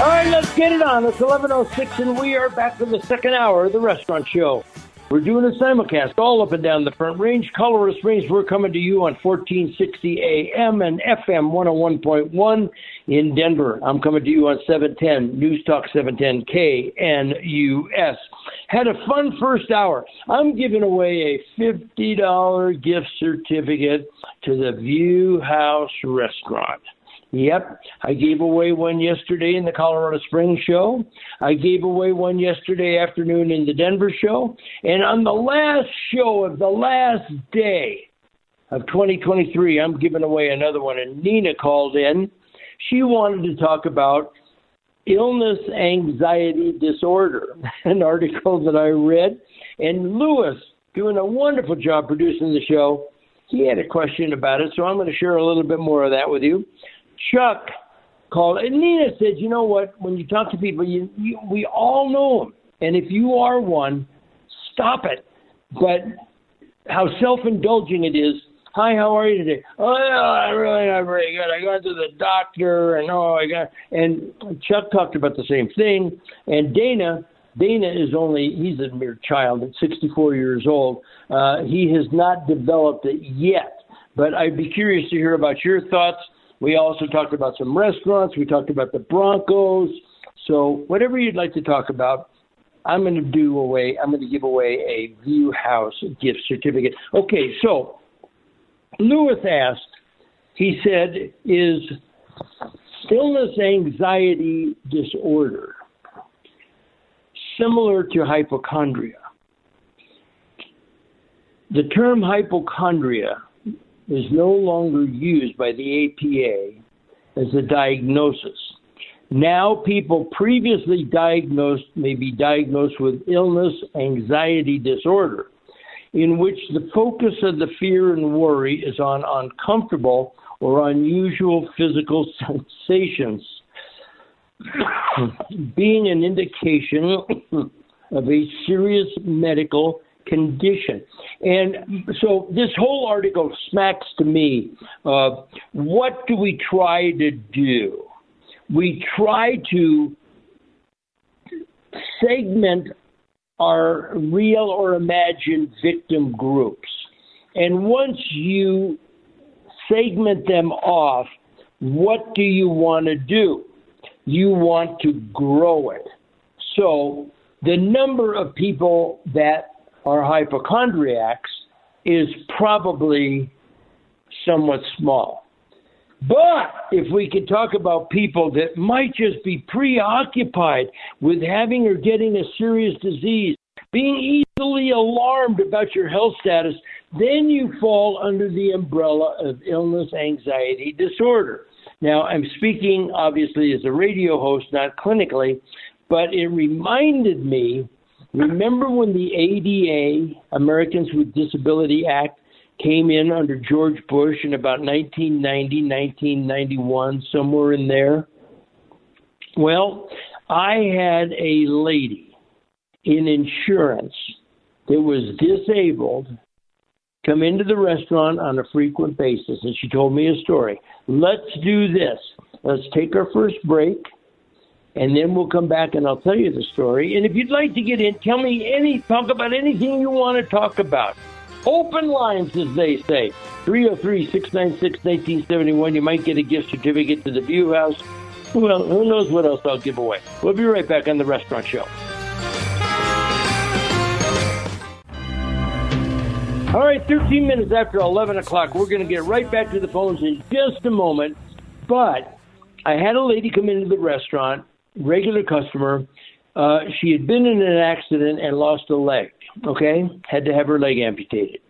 All right, let's get it on. It's 11.06, and we are back for the second hour of the restaurant show. We're doing a simulcast all up and down the Front Range, Colorado Springs. We're coming to you on 1460 AM and FM 101.1 in Denver. I'm coming to you on 710 News Talk 710 KNUS. Had a fun first hour. I'm giving away a $50 gift certificate to the View House Restaurant. Yep, I gave away one yesterday in the Colorado Springs show. I gave away one yesterday afternoon in the Denver show. And on the last show of the last day of 2023, I'm giving away another one. And Nina called in. She wanted to talk about illness anxiety disorder, an article that I read. And Lewis, doing a wonderful job producing the show, he had a question about it. So I'm going to share a little bit more of that with you. Chuck called, and Nina said, "You know what? When you talk to people, you, you we all know them, and if you are one, stop it." But how self-indulging it is. Hi, how are you today? Oh, yeah, I'm really not very good. I got to the doctor, and oh, I got. And Chuck talked about the same thing. And Dana, Dana is only, he's a mere child at 64 years old. Uh, he has not developed it yet. But I'd be curious to hear about your thoughts. We also talked about some restaurants. We talked about the Broncos. So whatever you'd like to talk about, I'm going to do away. I'm going to give away a View House gift certificate. Okay, so Lewis asked. He said, "Is illness anxiety disorder similar to hypochondria?" The term hypochondria is no longer used by the APA as a diagnosis. Now, people previously diagnosed may be diagnosed with illness anxiety disorder, in which the focus of the fear and worry is on uncomfortable or unusual physical sensations, being an indication of a serious medical condition. And so this whole article smacks to me of what do we try to do? We try to segment our real or imagined victim groups. And once you segment them off, what do you want to do? You want to grow it. So the number of people that are hypochondriacs is probably somewhat small. But if we could talk about people that might just be preoccupied with having or getting a serious disease, being easily alarmed about your health status, then you fall under the umbrella of illness anxiety disorder. Now, I'm speaking obviously as a radio host, not clinically, but it reminded me Remember when the ADA, Americans with Disability Act, came in under George Bush in about 1990, 1991, somewhere in there? Well, I had a lady in insurance that was disabled come into the restaurant on a frequent basis, and she told me a story. Let's do this. Let's take our first break and then we'll come back and I'll tell you the story. And if you'd like to get in, tell me any, talk about anything you want to talk about. Open lines, as they say. 303 696 1971. You might get a gift certificate to the View House. Well, who knows what else I'll give away. We'll be right back on the restaurant show. All right, 13 minutes after 11 o'clock. We're going to get right back to the phones in just a moment. But I had a lady come into the restaurant regular customer. Uh, she had been in an accident and lost a leg. Okay, had to have her leg amputated,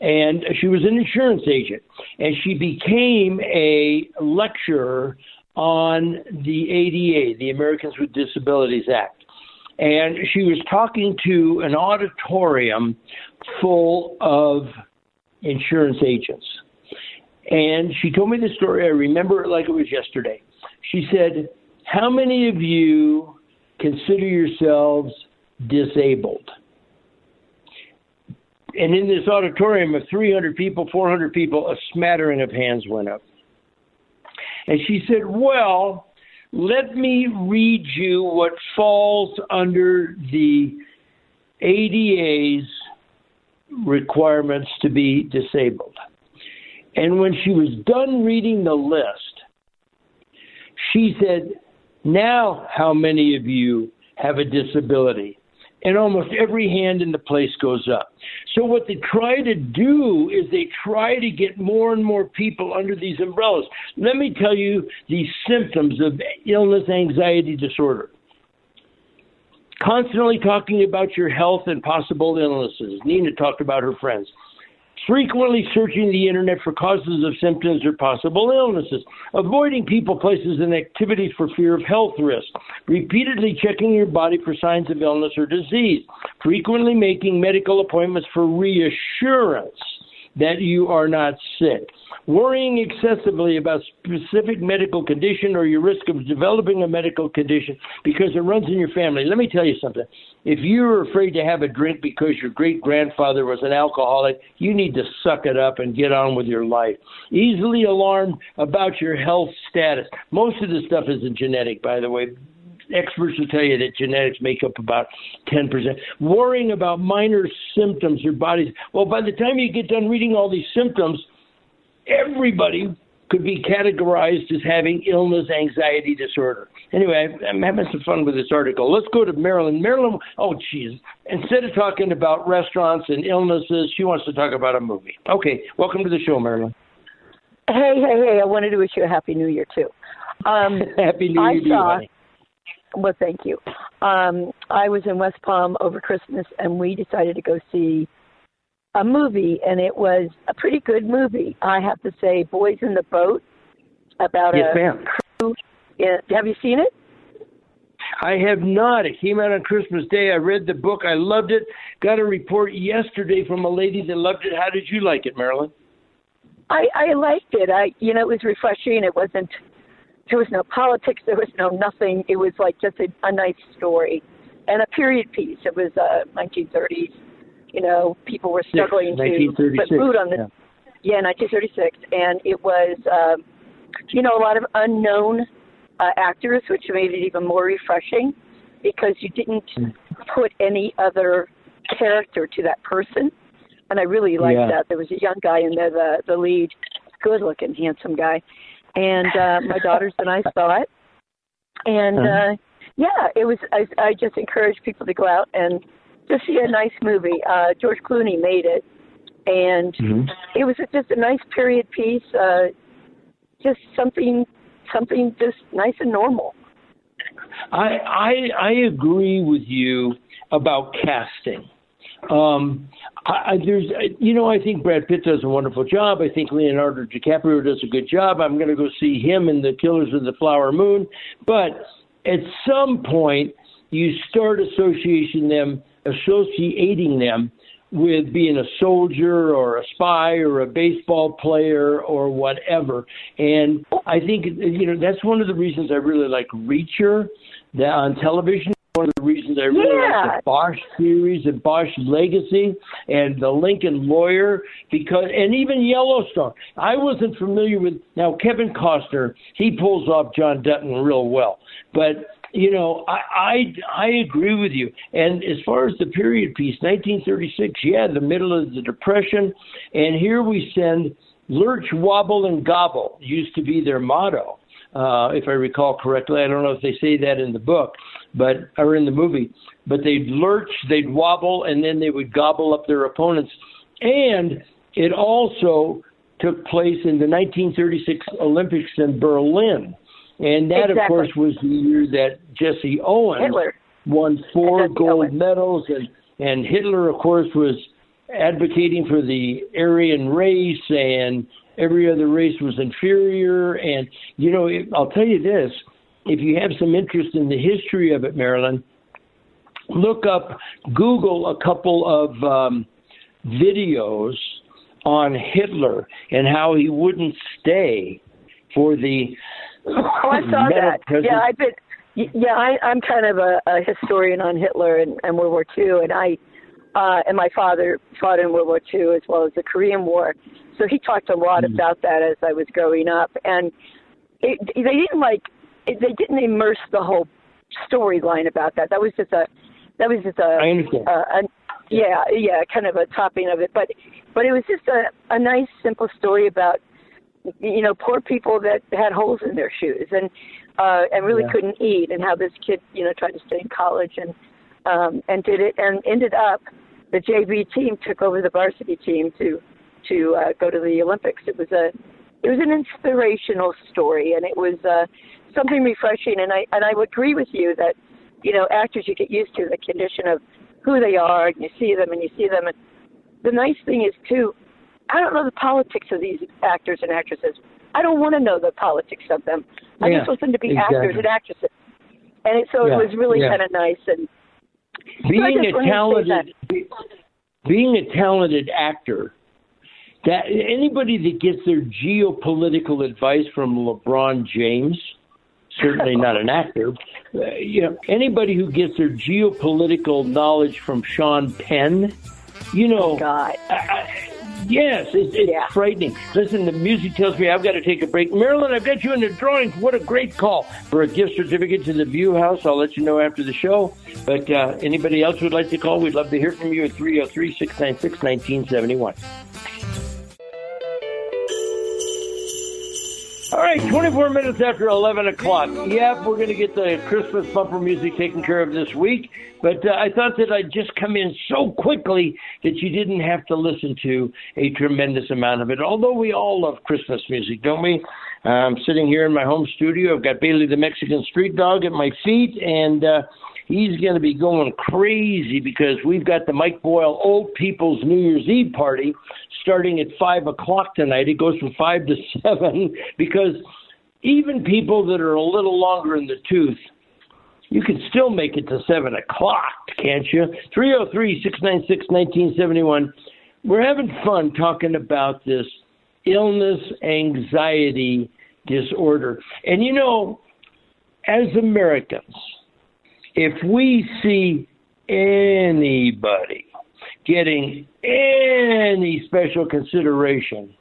and she was an insurance agent, and she became a lecturer on the ADA, the Americans with Disabilities Act. And she was talking to an auditorium full of insurance agents. And she told me the story. I remember it like it was yesterday. She said, How many of you consider yourselves disabled? And in this auditorium of 300 people, 400 people, a smattering of hands went up. And she said, Well, let me read you what falls under the ADA's requirements to be disabled. And when she was done reading the list, she said, Now, how many of you have a disability? And almost every hand in the place goes up. So, what they try to do is they try to get more and more people under these umbrellas. Let me tell you the symptoms of illness anxiety disorder constantly talking about your health and possible illnesses. Nina talked about her friends frequently searching the internet for causes of symptoms or possible illnesses, avoiding people, places, and activities for fear of health risks, repeatedly checking your body for signs of illness or disease, frequently making medical appointments for reassurance that you are not sick. Worrying excessively about specific medical condition or your risk of developing a medical condition because it runs in your family. Let me tell you something. If you're afraid to have a drink because your great grandfather was an alcoholic, you need to suck it up and get on with your life. Easily alarmed about your health status. Most of this stuff isn't genetic, by the way experts will tell you that genetics make up about 10%. Worrying about minor symptoms your body's. Well, by the time you get done reading all these symptoms, everybody could be categorized as having illness anxiety disorder. Anyway, I'm having some fun with this article. Let's go to Marilyn. Marilyn, oh, geez. Instead of talking about restaurants and illnesses, she wants to talk about a movie. Okay, welcome to the show, Marilyn. Hey, hey, hey. I wanted to wish you a Happy New Year, too. Um, Happy New Year to you, honey. Well, thank you. Um, I was in West Palm over Christmas, and we decided to go see a movie, and it was a pretty good movie. I have to say, Boys in the Boat, about yes, a ma'am. crew. In, have you seen it? I have not. It came out on Christmas Day. I read the book. I loved it. Got a report yesterday from a lady that loved it. How did you like it, Marilyn? I I liked it. I you know it was refreshing. It wasn't there was no politics, there was no nothing. It was like just a, a nice story and a period piece. It was uh 1930s. You know, people were struggling to put food on the yeah. yeah 1936, and it was um, you know a lot of unknown uh, actors, which made it even more refreshing because you didn't mm. put any other character to that person. And I really liked yeah. that. There was a young guy in there, the the lead, good looking, handsome guy, and uh, my daughters and I saw it, and uh, yeah, it was. I, I just encourage people to go out and just see a nice movie. Uh, George Clooney made it, and Mhm. it was just a nice period piece. Uh, just something, something just nice and normal. I I I agree with you about casting. Um, I, I, there's, you know, I think Brad Pitt does a wonderful job. I think Leonardo DiCaprio does a good job. I'm going to go see him in The Killers of the Flower Moon. But at some point, you start associating them, associating them with being a soldier or a spy or a baseball player or whatever. And I think you know that's one of the reasons I really like Reacher on television. One of the reasons I really Yeah. like the Bosch series and Bosch Legacy and the Lincoln Lawyer because and even Yellowstone. I wasn't familiar with now Kevin Costner. He pulls off John Dutton real well, but you know, I, I I agree with you. And as far as the period piece, 1936, yeah, the middle of the Depression, and here we send lurch, wobble, and gobble used to be their motto, uh, if I recall correctly. I don't know if they say that in the book, but or in the movie. But they'd lurch, they'd wobble, and then they would gobble up their opponents. And it also took place in the 1936 Olympics in Berlin. And that, of course, was the year that Jesse Owens Hitler. won four Jesse gold Owens. medals, and and Hitler, of course, was advocating for the Aryan race and every other race was inferior. And, you know, I'll tell you this if you have some interest in the history of it, Marilyn, look up, Google a couple of um, videos on Hitler and how he wouldn't stay for the. Oh, I saw that. President. Yeah, I've been. Yeah, I, I'm kind of a, a historian on Hitler and, and World War II, and I uh, and my father fought in World War II as well as the Korean War, so he talked a lot mm-hmm. about that as I was growing up, and it, they didn't like it, they didn't immerse the whole storyline about that. That was just a that was just a, I understand. a, a yeah yeah kind of a topping of it, but but it was just a a nice simple story about you know poor people that had holes in their shoes and uh and really yeah. couldn't eat and how this kid you know tried to stay in college and um and did it and ended up the JV team took over the varsity team to to uh, go to the Olympics. It was a it was an inspirational story, and it was uh, something refreshing. And I and I would agree with you that you know actors you get used to the condition of who they are, and you see them and you see them. And the nice thing is too, I don't know the politics of these actors and actresses. I don't want to know the politics of them. I just want them to be exactly. actors and actresses. And it, so yeah, it was really yeah. kind of nice. And being so a talented, being a talented actor that anybody that gets their geopolitical advice from LeBron James, certainly not an actor, uh, you know, anybody who gets their geopolitical knowledge from Sean Penn, you know, oh, God. I, I, yes, it, it's yeah. frightening. Listen, the music tells me I've got to take a break. Marilyn, I've got you in the drawings. What a great call for a gift certificate to the View House. I'll let you know after the show. But uh, anybody else would like to call, we'd love to hear from you at 303 696 1971. All right, 24 minutes after 11 o'clock. Yep, we're going to get the Christmas bumper music taken care of this week. But uh, I thought that I'd just come in so quickly that you didn't have to listen to a tremendous amount of it. Although we all love Christmas music, don't we? I'm sitting here in my home studio. I've got Bailey the Mexican Street Dog at my feet, and uh, he's going to be going crazy because we've got the Mike Boyle Old People's New Year's Eve party starting at five o'clock tonight. It goes from five to seven because even people that are a little longer in the tooth, you can still make it to seven o'clock, can't you? 303 696 1971. We're having fun talking about this illness anxiety disorder. And you know, as Americans, if we see anybody getting any special consideration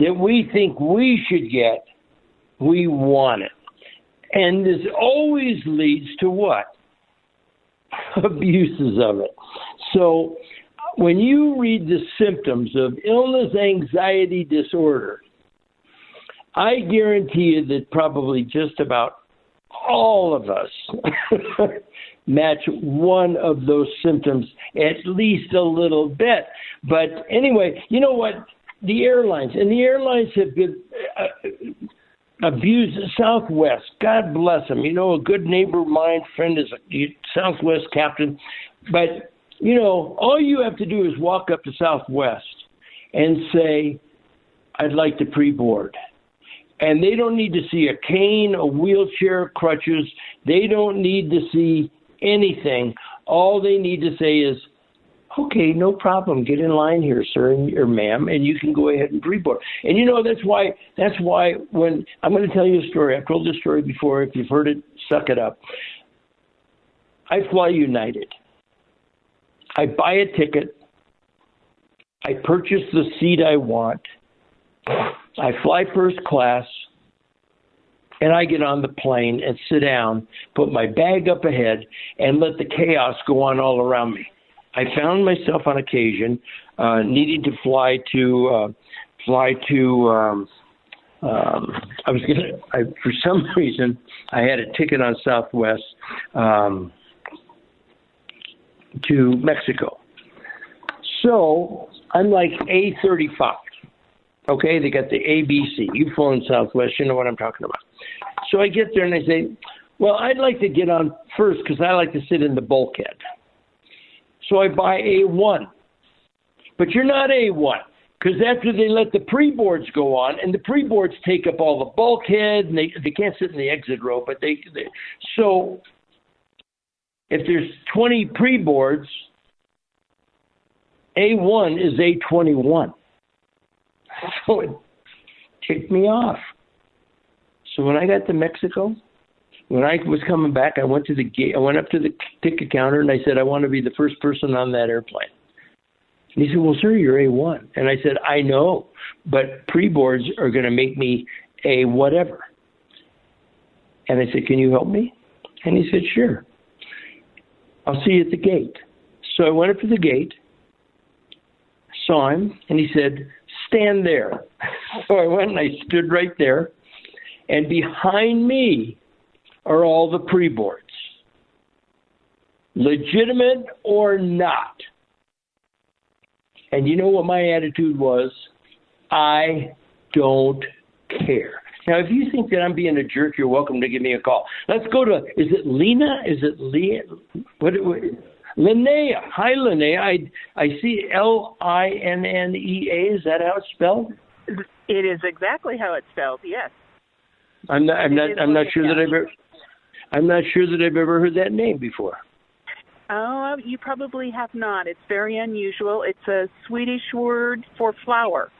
that we think we should get, we want it. And this always leads to what? Abuses of it. So when you read the symptoms of illness anxiety disorder, I guarantee you that probably just about all of us match one of those symptoms at least a little bit. But anyway, you know what? The airlines and the airlines have been uh, abused. Southwest, God bless them. You know, a good neighbor mine, friend is a Southwest captain. But you know, all you have to do is walk up to Southwest and say, "I'd like to pre-board." And they don't need to see a cane, a wheelchair, crutches. They don't need to see anything. All they need to say is, okay, no problem. Get in line here, sir or ma'am, and you can go ahead and pre-board. And you know that's why that's why when I'm going to tell you a story. I've told this story before. If you've heard it, suck it up. I fly United. I buy a ticket. I purchase the seat I want. I fly first class and I get on the plane and sit down, put my bag up ahead, and let the chaos go on all around me. I found myself on occasion uh, needing to fly to uh, fly to. Um, um, I was gonna. I, for some reason, I had a ticket on Southwest um, to Mexico. So I'm like A35. Okay, they got the ABC. You've flown Southwest, you know what I'm talking about. So I get there and I say, well, I'd like to get on first because I like to sit in the bulkhead. So I buy A1. But you're not A1 because after they let the pre boards go on, and the pre boards take up all the bulkhead, and they they can't sit in the exit row, but they, they so if there's 20 pre boards, A1 is A21. So it ticked me off. So when I got to Mexico, when I was coming back, I went to the gate. I went up to the ticket counter and I said, I want to be the first person on that airplane. And he said, Well, sir, you're A1. And I said, I know, but pre boards are going to make me a whatever. And I said, Can you help me? And he said, Sure. I'll see you at the gate. So I went up to the gate, saw him, and he said, Stand there. So I went and I stood right there. And behind me are all the pre boards, legitimate or not. And you know what my attitude was? I don't care. Now, if you think that I'm being a jerk, you're welcome to give me a call. Let's go to, is it Lena? Is it Leah? What, what Linnea. Hi, Linnea. I, I see L I N N E A. Is that how it's spelled? It is exactly how it's spelled, yes. I'm not, I'm not, I'm not sure that I've ever, I'm not sure that I've ever heard that name before. Oh, you probably have not. It's very unusual. It's a Swedish word for flower.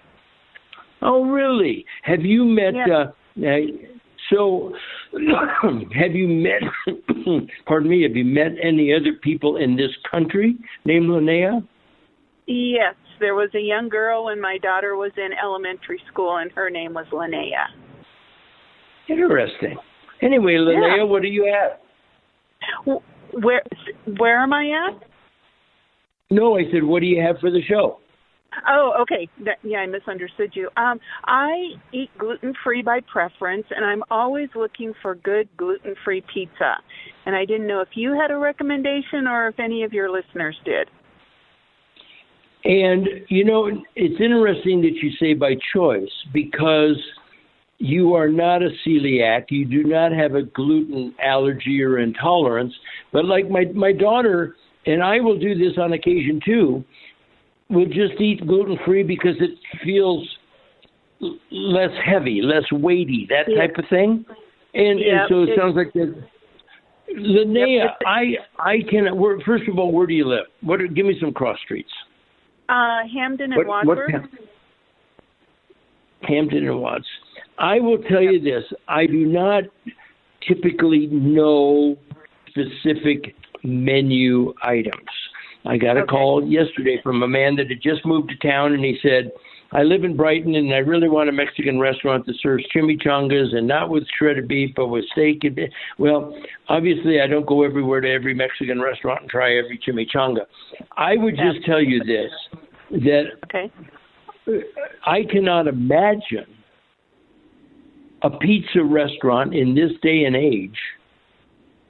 Oh, really? Have you met? Yeah. Uh, so, have you met? pardon me. Have you met any other people in this country named Linnea? Yes, there was a young girl when my daughter was in elementary school, and her name was Linnea. Interesting. Anyway, Linnea, Yeah. what do you have? Where where am I at? No, I said, what do you have for the show? Oh, okay. That, yeah, I misunderstood you. Um, I eat gluten free by preference, and I'm always looking for good gluten free pizza. And I didn't know if you had a recommendation or if any of your listeners did. And, you know, it's interesting that you say by choice because you are not a celiac. You do not have a gluten allergy or intolerance. But like my, my daughter, and I will do this on occasion too, will just eat gluten free because it feels less heavy, less weighty, that Yeah. type of thing. And, Yeah, and so it, it- sounds like that. Linnea, Yep, I I can. Where, first of all, where do you live? What? are- Give me some cross streets. Uh, Hampden and What- what Wadsworth. Hampden and Watts. I will tell you this: I do not typically know specific menu items. I got a Okay. call yesterday from a man that had just moved to town, and he said, "I live in Brighton, and I really want a Mexican restaurant that serves chimichangas and not with shredded beef, but with steak." And be-" well, obviously, I don't go everywhere to every Mexican restaurant and try every chimichanga. I would just tell you this: that Okay. I cannot imagine a pizza restaurant in this day and age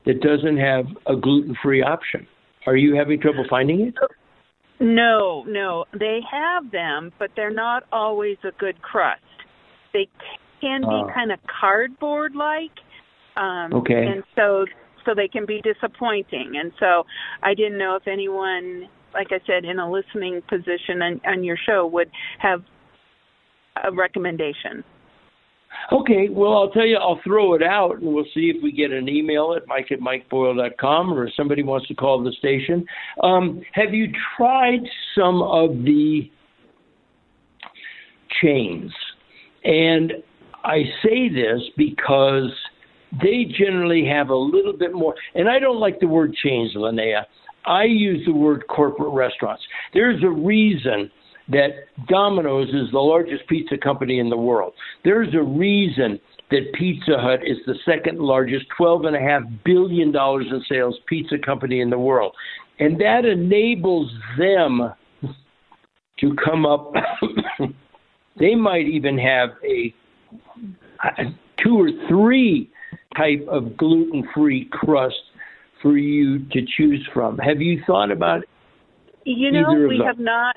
that doesn't have a gluten free option. Are you having trouble finding it? No, no, they have them, but they're not always a good crust. They can be Oh. kind of cardboard like. Um Okay. and so so they can be disappointing. And so I didn't know if anyone like I said in a listening position on, on your show would have a recommendation. Okay, well, I'll tell you, I'll throw it out and we'll see if we get an email at mike at mikeboyle.com or if somebody wants to call the station. Um, have you tried some of the chains? And I say this because they generally have a little bit more, and I don't like the word chains, Linnea. I use the word corporate restaurants. There's a reason that Domino's is the largest pizza company in the world. There's a reason that Pizza Hut is the second largest, $12.5 billion in sales pizza company in the world. And that enables them to come up, they might even have a, a two or three type of gluten free crust for you to choose from. Have you thought about You know, we have not.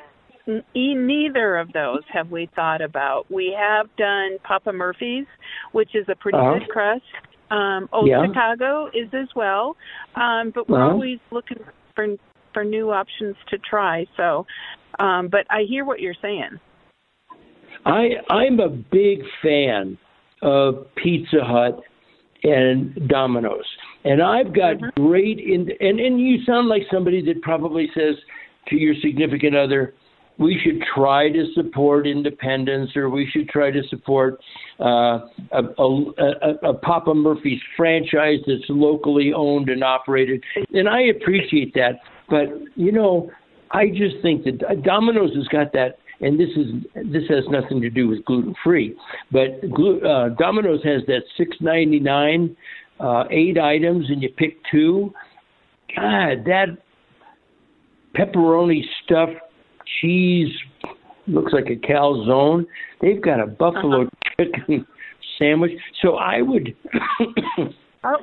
Neither of those have we thought about. We have done Papa Murphy's, which is a pretty Uh-huh. good crust. Um, Old Yeah. Chicago is as well, um, but we're Uh-huh. always looking for for new options to try. So, um, but I hear what you're saying. I I'm a big fan of Pizza Hut and Domino's, and I've got mm-hmm. great in and and you sound like somebody that probably says to your significant other, we should try to support independence or we should try to support uh, a, a, a, Papa Murphy's franchise that's locally owned and operated. And I appreciate that. But, you know, I just think that Domino's has got that. And this is this has nothing to do with gluten free, but uh, Domino's has that six ninety nine, uh, eight items, and you pick two. God, that pepperoni stuffed cheese looks like a calzone. They've got a buffalo uh-huh. chicken sandwich. So I would oh.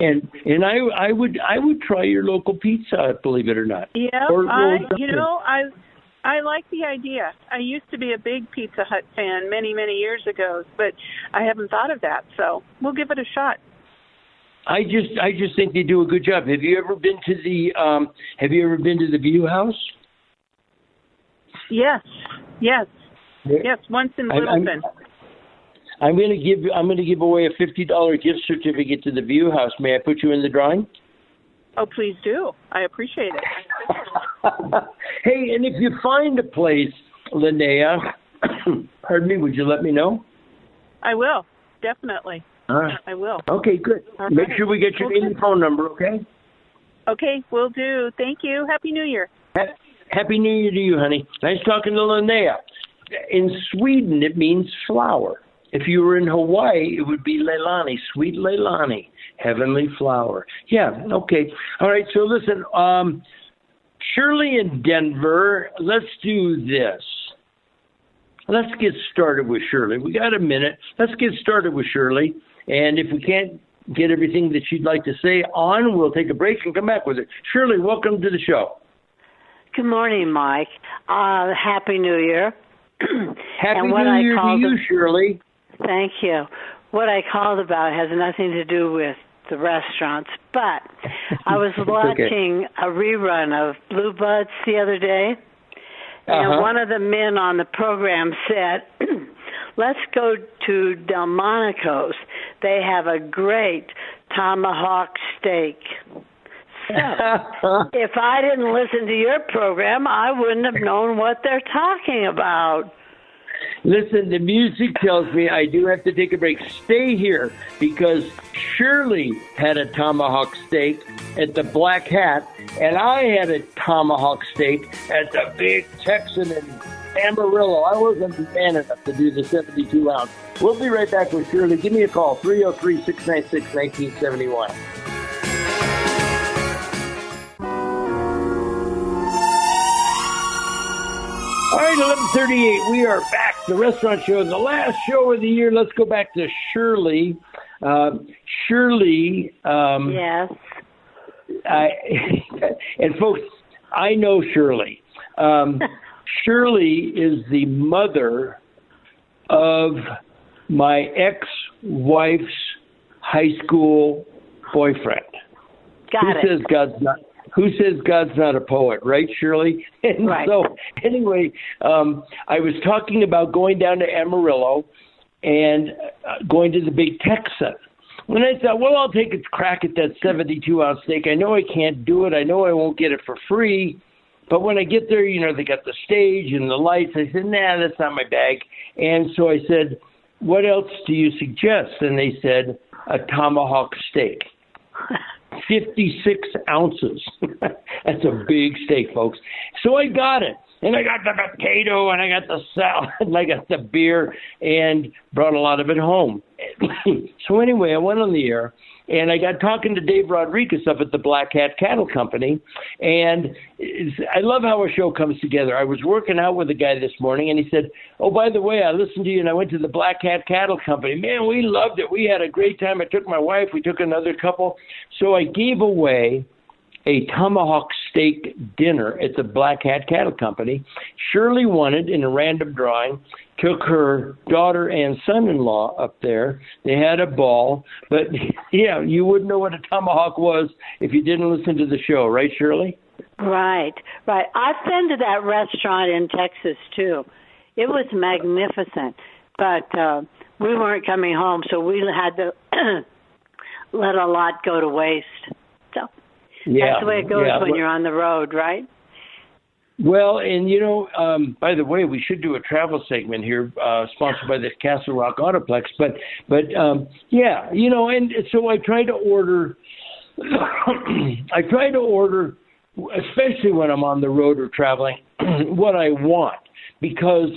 and and I I would I would try your local pizza, believe it or not. Yeah, or, I you know, I I like the idea. I used to be a big Pizza Hut fan many, many years ago, but I haven't thought of that. So we'll give it a shot. I just I just think they do a good job. Have you ever been to the um have you ever been to the View House? Yes, yes, yes. Once in Littleton. I'm, I'm going to give I'm going to give away a fifty dollar gift certificate to the View House. May I put you in the drawing? Oh, please do. I appreciate it. hey, and if you find a place, Linnea, pardon me, would you let me know? I will definitely. Right. I will. Okay, good. All Make right. sure we get your name and phone number, okay? Okay, we'll do. Thank you. Happy New Year. Happy New Year to you, honey. Nice talking to Linnea. In Sweden, it means flower. If you were in Hawaii, it would be Leilani, sweet Leilani, heavenly flower. Yeah, okay. All right, so listen, um, Shirley in Denver, let's do this. Let's get started with Shirley. We got a minute. Let's get started with Shirley. And if we can't get everything that she'd like to say on, we'll take a break and come back with it. Shirley, welcome to the show. Good morning, Mike. Uh, Happy New Year. Happy New I Year to you, Shirley. Thank you. What I called about has nothing to do with the restaurants, but I was watching okay. a rerun of Blue Bloods the other day, and uh-huh. one of the men on the program said, "Let's go to Delmonico's. They have a great tomahawk steak." If I didn't listen to your program, I wouldn't have known what they're talking about. Listen, the music tells me I do have to take a break. Stay here because Shirley had a tomahawk steak at the Black Hat, and I had a tomahawk steak at the Big Texan in Amarillo. I wasn't man enough to do the 72 ounce. We'll be right back with Shirley. Give me a call, 303 696 1971. All right, 1138, we are back. The restaurant show, the last show of the year. Let's go back to Shirley. Uh, Shirley. Um, yes. I, and folks, I know Shirley. Um, Shirley is the mother of my ex-wife's high school boyfriend. Got Who it. says God's not who says God's not a poet, right, Shirley? And right. so, anyway, um, I was talking about going down to Amarillo and uh, going to the Big Texan. When I thought, well, I'll take a crack at that 72 ounce steak. I know I can't do it. I know I won't get it for free. But when I get there, you know, they got the stage and the lights. I said, nah, that's not my bag. And so I said, what else do you suggest? And they said, a tomahawk steak. 56 ounces. That's a big steak, folks. So I got it. And I got the potato and I got the salad and I got the beer and brought a lot of it home. so anyway, I went on the air and I got talking to Dave Rodriguez up at the Black Hat Cattle Company, and I love how a show comes together. I was working out with a guy this morning, and he said, "Oh, by the way, I listened to you, and I went to the Black Hat Cattle Company. Man, we loved it. We had a great time. I took my wife. We took another couple. So I gave away." a tomahawk steak dinner at the Black Hat Cattle Company. Shirley won it in a random drawing took her daughter and son-in-law up there. They had a ball, but yeah, you wouldn't know what a tomahawk was if you didn't listen to the show, right, Shirley? Right, right. I've been to that restaurant in Texas too. It was magnificent, but uh, we weren't coming home, so we had to let a lot go to waste. So yeah, that's the way it goes yeah. when you're on the road, right? Well, and you know, um, by the way, we should do a travel segment here, uh, sponsored by the Castle Rock Autoplex. But, but um, yeah, you know, and so I try to order. I try to order, especially when I'm on the road or traveling, what I want because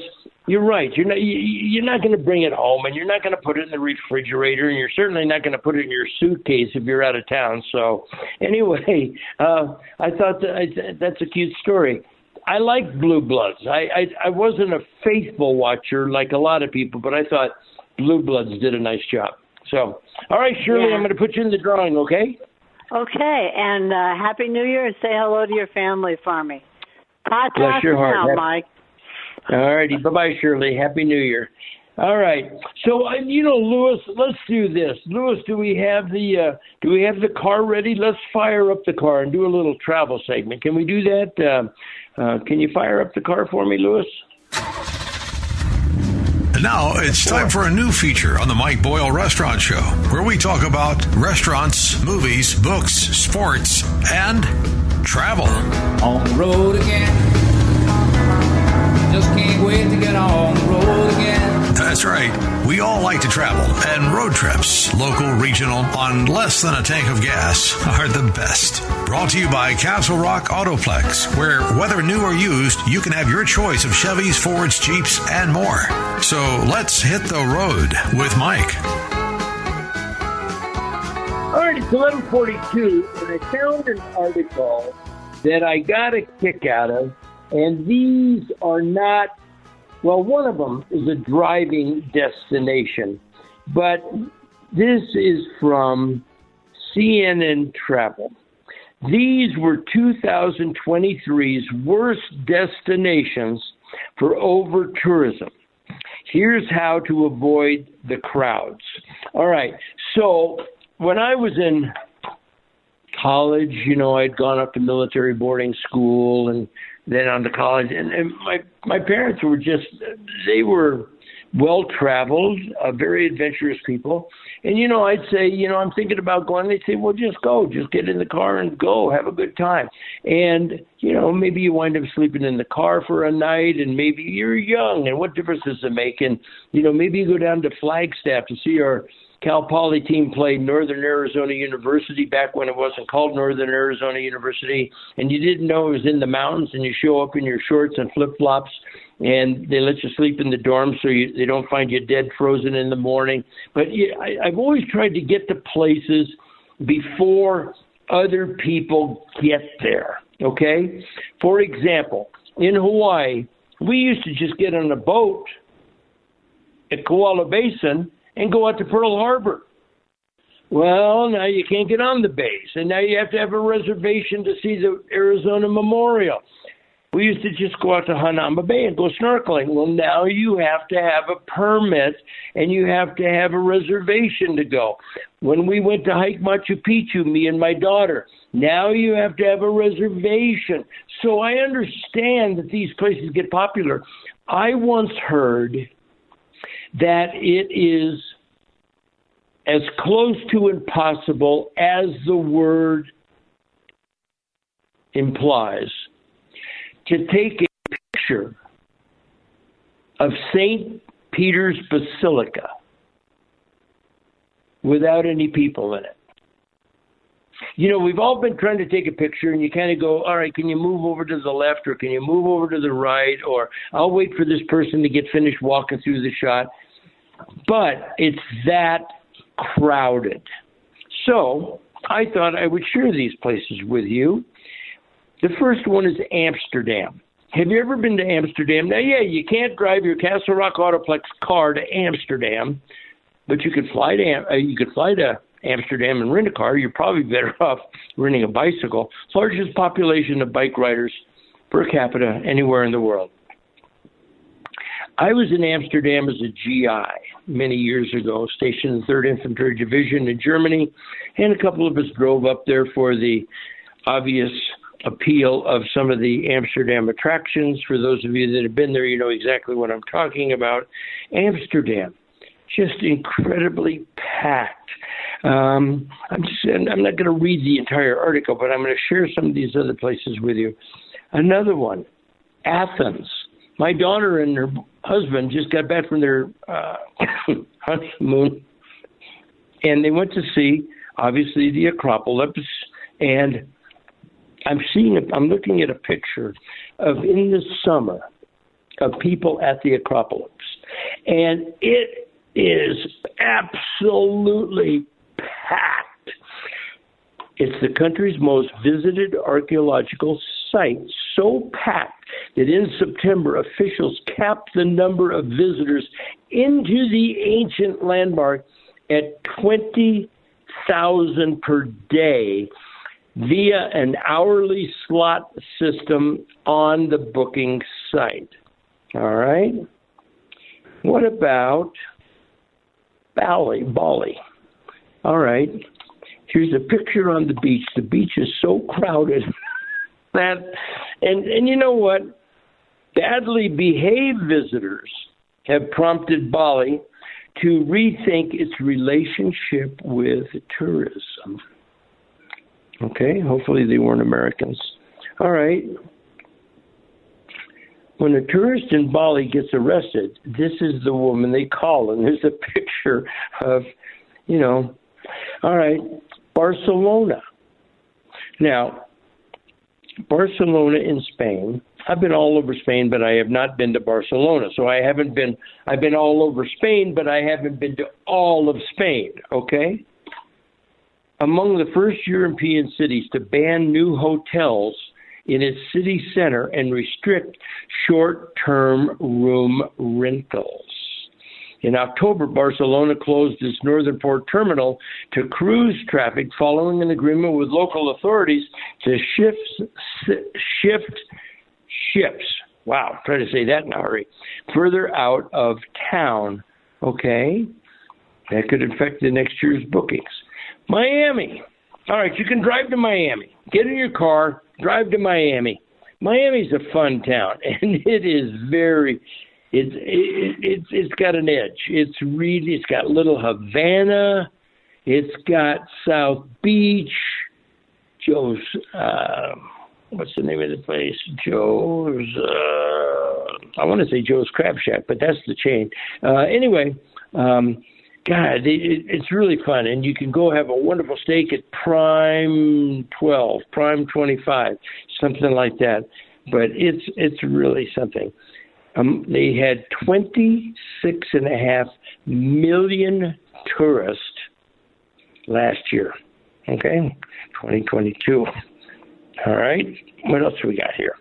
you're right. You're not you're not going to bring it home, and you're not going to put it in the refrigerator, and you're certainly not going to put it in your suitcase if you're out of town. So, anyway, uh, I thought that I, that's a cute story. I like Blue Bloods. I, I I wasn't a faithful watcher like a lot of people, but I thought Blue Bloods did a nice job. So, all right, Shirley, Yeah. I'm going to put you in the drawing, okay? Okay, and uh, happy New Year, and say hello to your family for me. Hot Bless your heart. now, Mike. All righty. Bye bye, Shirley. Happy New Year. All right. So uh, you know, Lewis, let's do this. Lewis, do we have the uh, do we have the car ready? Let's fire up the car and do a little travel segment. Can we do that? Uh, uh, can you fire up the car for me, Lewis? Now it's time for a new feature on the Mike Boyle Restaurant Show, where we talk about restaurants, movies, books, sports, and travel. on the road again. Just can't wait to get on the road again. That's right. We all like to travel, and road trips, local, regional, on less than a tank of gas, are the best. Brought to you by Castle Rock Autoplex, where whether new or used, you can have your choice of Chevys, Fords, Jeeps, and more. So let's hit the road with Mike. All right, it's 1142, and I found an article that I got a kick out of, and these are not, well, one of them is a driving destination, but this is from CNN Travel. These were 2023's worst destinations for over tourism. Here's how to avoid the crowds. All right, so when I was in college, you know, I'd gone up to military boarding school and then on to college, and, and my my parents were just they were well traveled, uh, very adventurous people. And you know, I'd say, you know, I'm thinking about going. They'd say, well, just go, just get in the car and go, have a good time. And you know, maybe you wind up sleeping in the car for a night, and maybe you're young, and what difference does it make? And you know, maybe you go down to Flagstaff to see our Cal Poly team played Northern Arizona University back when it wasn't called Northern Arizona University, and you didn't know it was in the mountains, and you show up in your shorts and flip flops, and they let you sleep in the dorm so you, they don't find you dead frozen in the morning. But yeah, I, I've always tried to get to places before other people get there. Okay, for example, in Hawaii, we used to just get on a boat at Kewalo Basin and go out to Pearl Harbor. Well, now you can't get on the base, and now you have to have a reservation to see the Arizona Memorial. We used to just go out to Hanauma Bay and go snorkeling. Well, now you have to have a permit and you have to have a reservation to go. When we went to hike Machu Picchu, me and my daughter, now you have to have a reservation. So I understand that these places get popular. I once heard that it is as close to impossible as the word implies to take a picture of St. Peter's Basilica without any people in it. You know, we've all been trying to take a picture, and you kind of go, All right, can you move over to the left, or can you move over to the right, or I'll wait for this person to get finished walking through the shot. But it's that crowded. So I thought I would share these places with you. The first one is Amsterdam. Have you ever been to Amsterdam? Now, yeah, you can't drive your Castle Rock Autoplex car to Amsterdam, but you could fly to uh, you could fly to Amsterdam and rent a car. You're probably better off renting a bicycle. Largest population of bike riders per capita anywhere in the world. I was in Amsterdam as a GI many years ago, stationed in the 3rd Infantry Division in Germany, and a couple of us drove up there for the obvious appeal of some of the Amsterdam attractions. For those of you that have been there, you know exactly what I'm talking about. Amsterdam, just incredibly packed. Um, I'm just, I'm not going to read the entire article, but I'm going to share some of these other places with you. Another one, Athens. My daughter and her husband just got back from their uh, honeymoon, and they went to see obviously the Acropolis and I'm seeing, I'm looking at a picture of in the summer of people at the Acropolis, and it is absolutely packed. It's the country's most visited archaeological site, so packed that in September officials capped the number of visitors into the ancient landmark at 20,000 per day via an hourly slot system on the booking site. All right. What about Bali? Bali. All right. Here's a picture on the beach. The beach is so crowded that, and and you know what? Badly behaved visitors have prompted Bali to rethink its relationship with tourism. Okay, hopefully they weren't Americans. All right. When a tourist in Bali gets arrested, this is the woman they call, and there's a picture of, you know, all right, Barcelona. Now, Barcelona in Spain. I've been all over Spain, but I have not been to Barcelona. So I haven't been, I've been all over Spain, but I haven't been to all of Spain, okay? among the first European cities to ban new hotels in its city center and restrict short term room rentals. In October, Barcelona closed its northern port terminal to cruise traffic following an agreement with local authorities to shift, shift ships. Wow, try to say that in a hurry. Further out of town. Okay, that could affect the next year's bookings. Miami. All right, you can drive to Miami. Get in your car, drive to Miami. Miami's a fun town, and it is very. It's it, it's it's got an edge. It's really it's got Little Havana. It's got South Beach. Joe's. Uh, what's the name of the place? Joe's. Uh, I want to say Joe's Crab Shack, but that's the chain. Uh, anyway. Um, God, it, it's really fun, and you can go have a wonderful steak at Prime Twelve, Prime Twenty Five, something like that. But it's it's really something. Um, they had twenty six and a half million tourists last year. Okay, twenty twenty two. All right, what else we got here?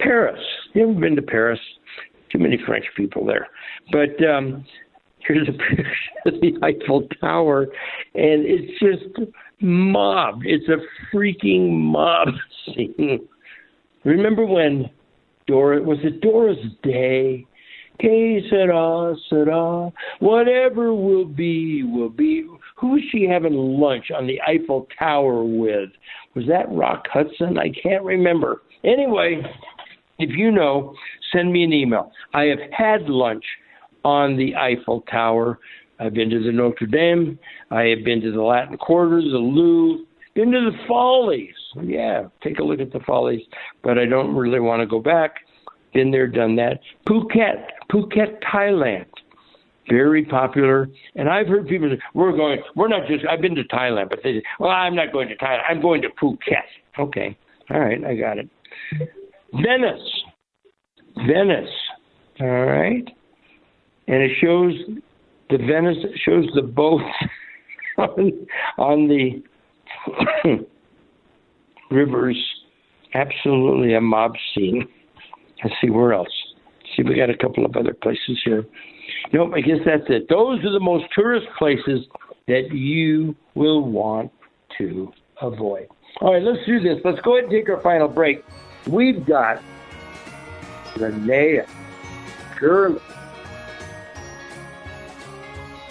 Paris. You haven't been to Paris? Too many French people there, but. um Here's a picture of the Eiffel Tower, and it's just mob. It's a freaking mob scene. Remember when Dora was it Doris Day? Que sera, sera. Whatever will be, will be. Who was she having lunch on the Eiffel Tower with? Was that Rock Hudson? I can't remember. Anyway, if you know, send me an email. I have had lunch on the Eiffel Tower. I've been to the Notre Dame. I have been to the Latin Quarter, the Louvre, been to the Follies. Yeah, take a look at the Follies, but I don't really want to go back. Been there, done that. Phuket, Phuket, Thailand. Very popular. And I've heard people say, we're going, we're not just, I've been to Thailand, but they say, well, I'm not going to Thailand. I'm going to Phuket. Okay. All right. I got it. Venice. Venice. All right and it shows the Venice shows the boat on, on the rivers. Absolutely a mob scene. Let's see where else. See, we got a couple of other places here. Nope, I guess that's it. Those are the most tourist places that you will want to avoid. All right, let's do this. Let's go ahead and take our final break. We've got Linnea Gurley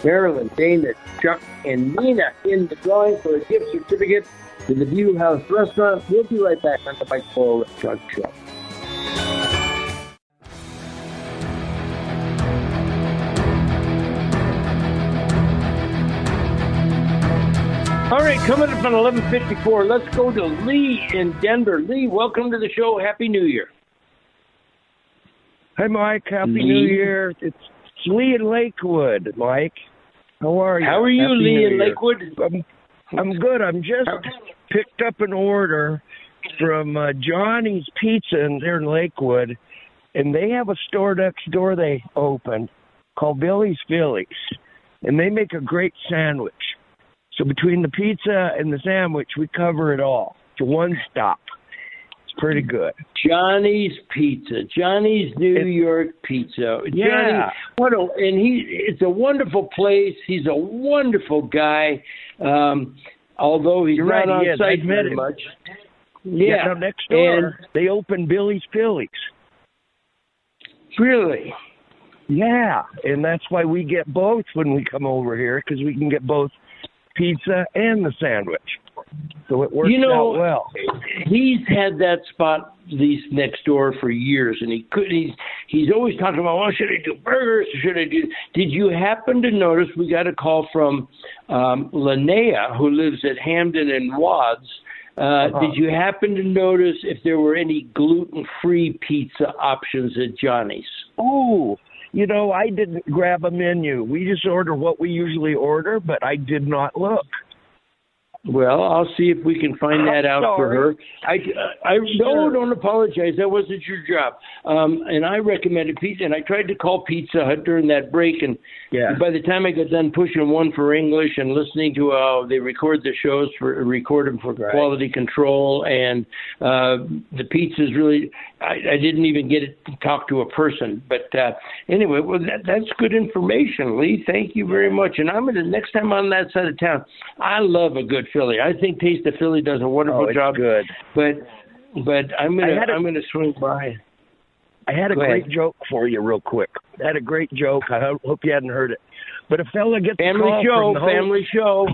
Marilyn, Dana, Chuck, and Nina in the drawing for a gift certificate to the View House Restaurant. We'll be right back on the Mike Boyle Restaurant Show. All right, coming up on 1154, let's go to Lee in Denver. Lee, welcome to the show. Happy New Year. Hi, Mike. Happy Lee. New Year. It's Lee in Lakewood, Mike. How are you? How are you, Happy Lee in Lakewood? I'm, I'm good. I'm just picked up an order from uh, Johnny's Pizza in there in Lakewood, and they have a store next door they opened called Billy's Phillies, and they make a great sandwich. So between the pizza and the sandwich, we cover it all. It's a one stop. Pretty good. Johnny's Pizza, Johnny's New York Pizza. Yeah. Johnny, what a, and he, it's a wonderful place. He's a wonderful guy. Um, although he's You're not right, on he site very much. Yeah, Yeah, next door and they opened Billy's Phillies. really, Yeah, and that's why we get both when we come over here because we can get both pizza and the sandwich. So it works you know, out well. he's had that spot leased next door for years, and he could. He's he's always talking about, well, should I do burgers? Should I do? Did you happen to notice? We got a call from um, Linnea, who lives at Hampden and Wads. Uh, Uh-huh. Did you happen to notice if there were any gluten-free pizza options at Johnny's? Oh, you know, I didn't grab a menu. We just order what we usually order, but I did not look. Well, I'll see if we can find that out for her. I, I no, don't apologize. That wasn't your job. Um, and I recommended pizza, and I tried to call Pizza Hut during that break, and Yeah. by the time I got done pushing one for English and listening to how they record the shows for record them for Right. quality control, and uh, the pizza's really, I, I didn't even get it to talk to a person. But uh, anyway, well, that, that's good information, Lee. Thank you very much. And I'm gonna next time I'm on that side of town. I love a good Philly. I think Taste of Philly does a wonderful Oh, job. good. But but I'm gonna a- I'm gonna swing by. I had a Go great ahead. joke for you, real quick. I had a great joke. I hope you hadn't heard it. But a fella gets a Family call show, from the whole- family show.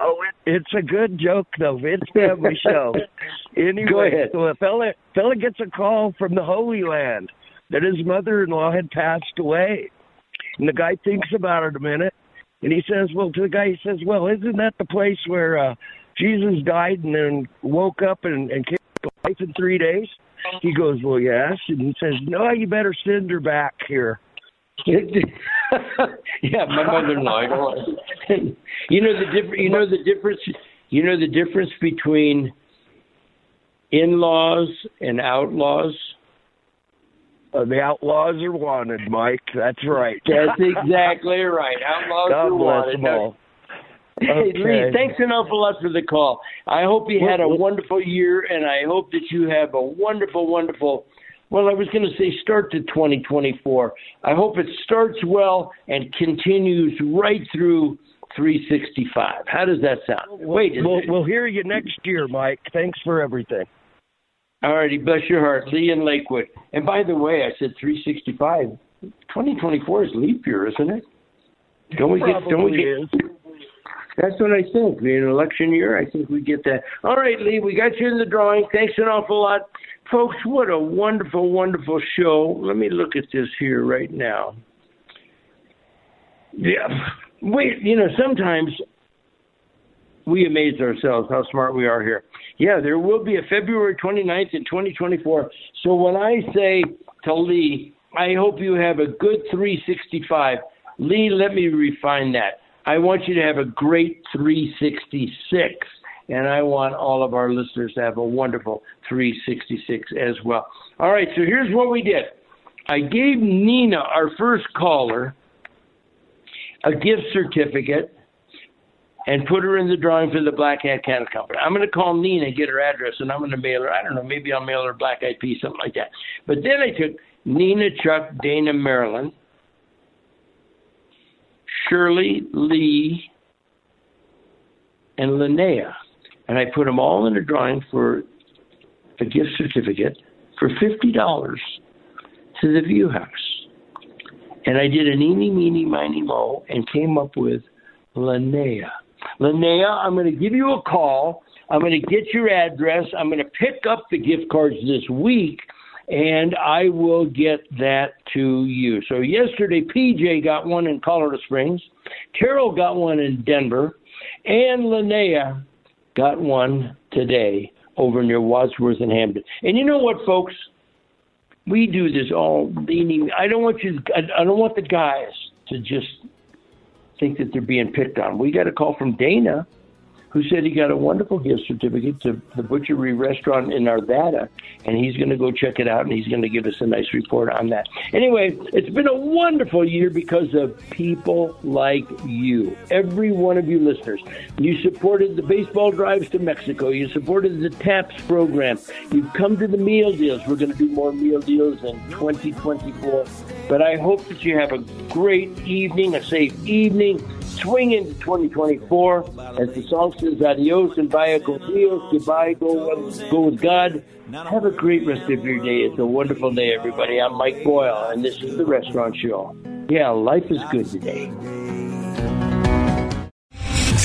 Oh, it, it's a good joke though. It's family show. Anyway, so a fella fella gets a call from the Holy Land that his mother-in-law had passed away, and the guy thinks about it a minute, and he says, "Well," to the guy, he says, "Well, isn't that the place where uh, Jesus died and then woke up and, and came to life in three days?" He goes, "Well, yes," and he says, "No, you better send her back here." yeah, my mother-in-law. You know the difference. You know the difference. You know the difference between in-laws and outlaws. Uh, the outlaws are wanted, Mike. That's right. That's exactly right. Outlaws God are bless wanted. them all. Hey, Lee, Okay. thanks an awful lot for the call. I hope you had a wonderful year, and I hope that you have a wonderful, wonderful. Well, I was going to say start to 2024. I hope it starts well and continues right through 365. How does that sound? Wait, We'll, we'll hear you next year, Mike. Thanks for everything. All righty, bless your heart, Lee in Lakewood. And by the way, I said 365. 2024 is leap year, isn't it? Don't we get? Don't we get? is. That's what I think. In an election year, I think we get that. All right, Lee, we got you in the drawing. Thanks an awful lot. Folks, what a wonderful, wonderful show. Let me look at this here right now. Yeah. Wait, you know, sometimes we amaze ourselves how smart we are here. Yeah, there will be a February 29th in 2024. So when I say to Lee, I hope you have a good 365, Lee, let me refine that. I want you to have a great 366. And I want all of our listeners to have a wonderful 366 as well. All right, so here's what we did. I gave Nina, our first caller, a gift certificate and put her in the drawing for the Black Hat Candy Company. I'm going to call Nina, get her address, and I'm going to mail her. I don't know, maybe I'll mail her Black Eyed Peas, something like that. But then I took Nina, Chuck, Dana, Marilyn, Shirley, Lee, and Linnea, and I put them all in a drawing for a gift certificate for fifty dollars to the View House. and I did an eeny, meeny, miny, mo, and came up with Linnea. Linnea, I'm going to give you a call. I'm going to get your address. I'm going to pick up the gift cards this week, and I will get that to you. So yesterday, PJ got one in Colorado Springs, Carol got one in Denver, and Linnea got one today over near Wadsworth and Hampden. And you know what, folks? We do this all. I don't want you. I don't want the guys to just think that they're being picked on. We got a call from Dana who said he got a wonderful gift certificate to the Butchery Restaurant in Arvada, and he's going to go check it out, and he's going to give us a nice report on that. Anyway, it's been a wonderful year because of people like you, every one of you listeners. You supported the baseball drives to Mexico. You supported the TAPS program. You've come to the meal deals. We're going to do more meal deals in 2024. But I hope that you have a great evening, a safe evening. Swing into 2024 as the song says adios and vaya con Dios, goodbye, go, go with God. Have a great rest of your day. It's a wonderful day, everybody. I'm Mike Boyle, and this is the Restaurant Show. Yeah, life is good today.